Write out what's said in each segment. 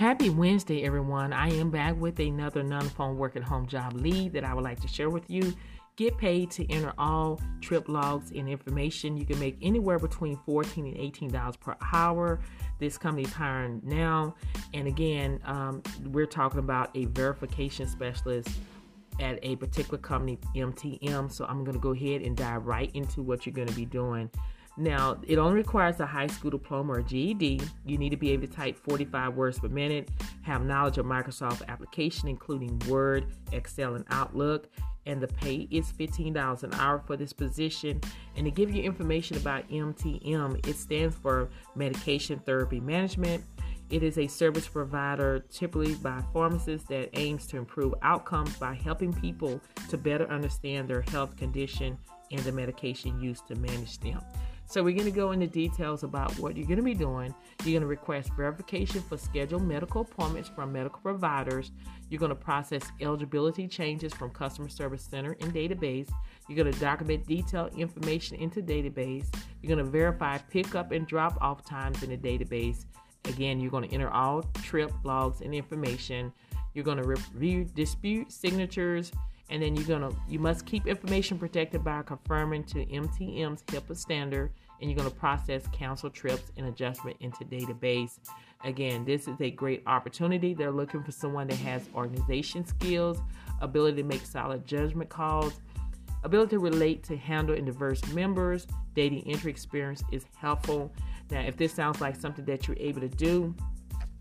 Happy Wednesday, everyone. I am back with another non phone work at home job lead that I would like to share with you. Get paid to enter all trip logs and information. You can make anywhere between 14 and $18 per hour. This company is hiring now. And again, um, we're talking about a verification specialist at a particular company, MTM. So I'm going to go ahead and dive right into what you're going to be doing. Now, it only requires a high school diploma or GED. You need to be able to type 45 words per minute, have knowledge of Microsoft application, including Word, Excel, and Outlook. And the pay is $15 an hour for this position. And to give you information about MTM, it stands for Medication Therapy Management. It is a service provider typically by pharmacists that aims to improve outcomes by helping people to better understand their health condition and the medication used to manage them. So we're going to go into details about what you're going to be doing. You're going to request verification for scheduled medical appointments from medical providers. You're going to process eligibility changes from customer service center and database. You're going to document detailed information into database. You're going to verify pickup and drop off times in the database. Again, you're going to enter all trip logs and information. You're going to review dispute signatures and then you're gonna you must keep information protected by confirming to MTM's HIPAA standard, and you're gonna process cancel trips and adjustment into database. Again, this is a great opportunity. They're looking for someone that has organization skills, ability to make solid judgment calls, ability to relate to handle and diverse members. Dating entry experience is helpful. Now, if this sounds like something that you're able to do,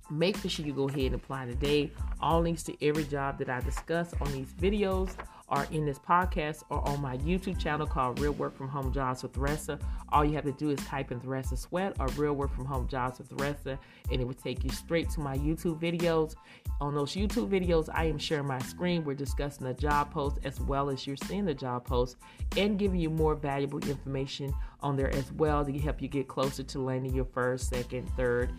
make sure you go ahead and apply today. All links to every job that I discuss on these videos are in this podcast or on my YouTube channel called Real Work from Home Jobs with Theresa. All you have to do is type in Theresa Sweat or Real Work from Home Jobs with Theresa, and it will take you straight to my YouTube videos. On those YouTube videos, I am sharing my screen. We're discussing the job post as well as you're seeing the job post and giving you more valuable information on there as well to help you get closer to landing your first, second, third,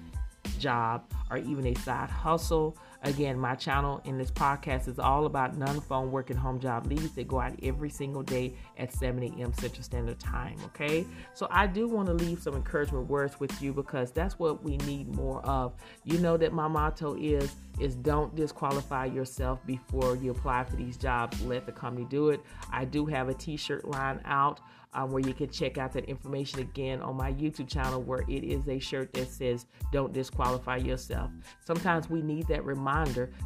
job or even a side hustle. Again, my channel in this podcast is all about non phone working home job leads that go out every single day at 7 a.m. Central Standard Time. Okay, so I do want to leave some encouragement words with you because that's what we need more of. You know that my motto is is don't disqualify yourself before you apply for these jobs. Let the company do it. I do have a t-shirt line out um, where you can check out that information again on my YouTube channel where it is a shirt that says don't disqualify yourself. Sometimes we need that reminder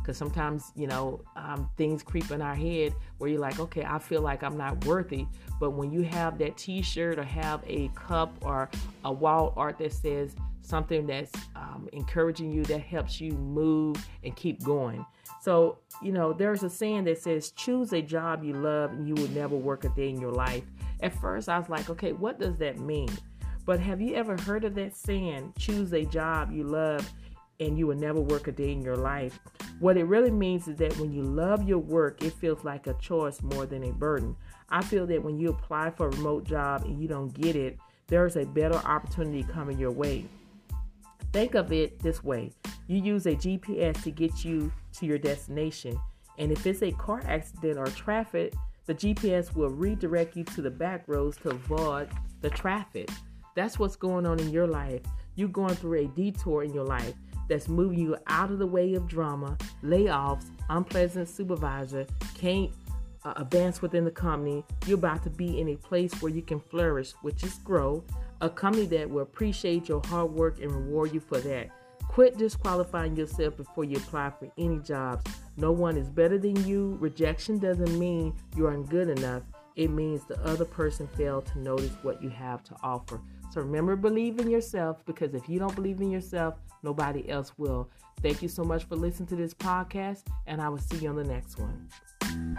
because sometimes, you know, um, things creep in our head where you're like, okay, I feel like I'm not worthy. But when you have that t shirt or have a cup or a wall art that says something that's um, encouraging you, that helps you move and keep going. So, you know, there's a saying that says, choose a job you love and you will never work a day in your life. At first, I was like, okay, what does that mean? But have you ever heard of that saying, choose a job you love and you will never work a day in your life? What it really means is that when you love your work, it feels like a choice more than a burden. I feel that when you apply for a remote job and you don't get it, there's a better opportunity coming your way. Think of it this way you use a GPS to get you to your destination, and if it's a car accident or traffic, the GPS will redirect you to the back roads to avoid the traffic. That's what's going on in your life. You're going through a detour in your life that's moving you out of the way of drama, layoffs, unpleasant supervisor, can't uh, advance within the company. You're about to be in a place where you can flourish, which is grow, a company that will appreciate your hard work and reward you for that. Quit disqualifying yourself before you apply for any jobs. No one is better than you. Rejection doesn't mean you aren't good enough. It means the other person failed to notice what you have to offer. So remember, believe in yourself because if you don't believe in yourself, nobody else will. Thank you so much for listening to this podcast, and I will see you on the next one.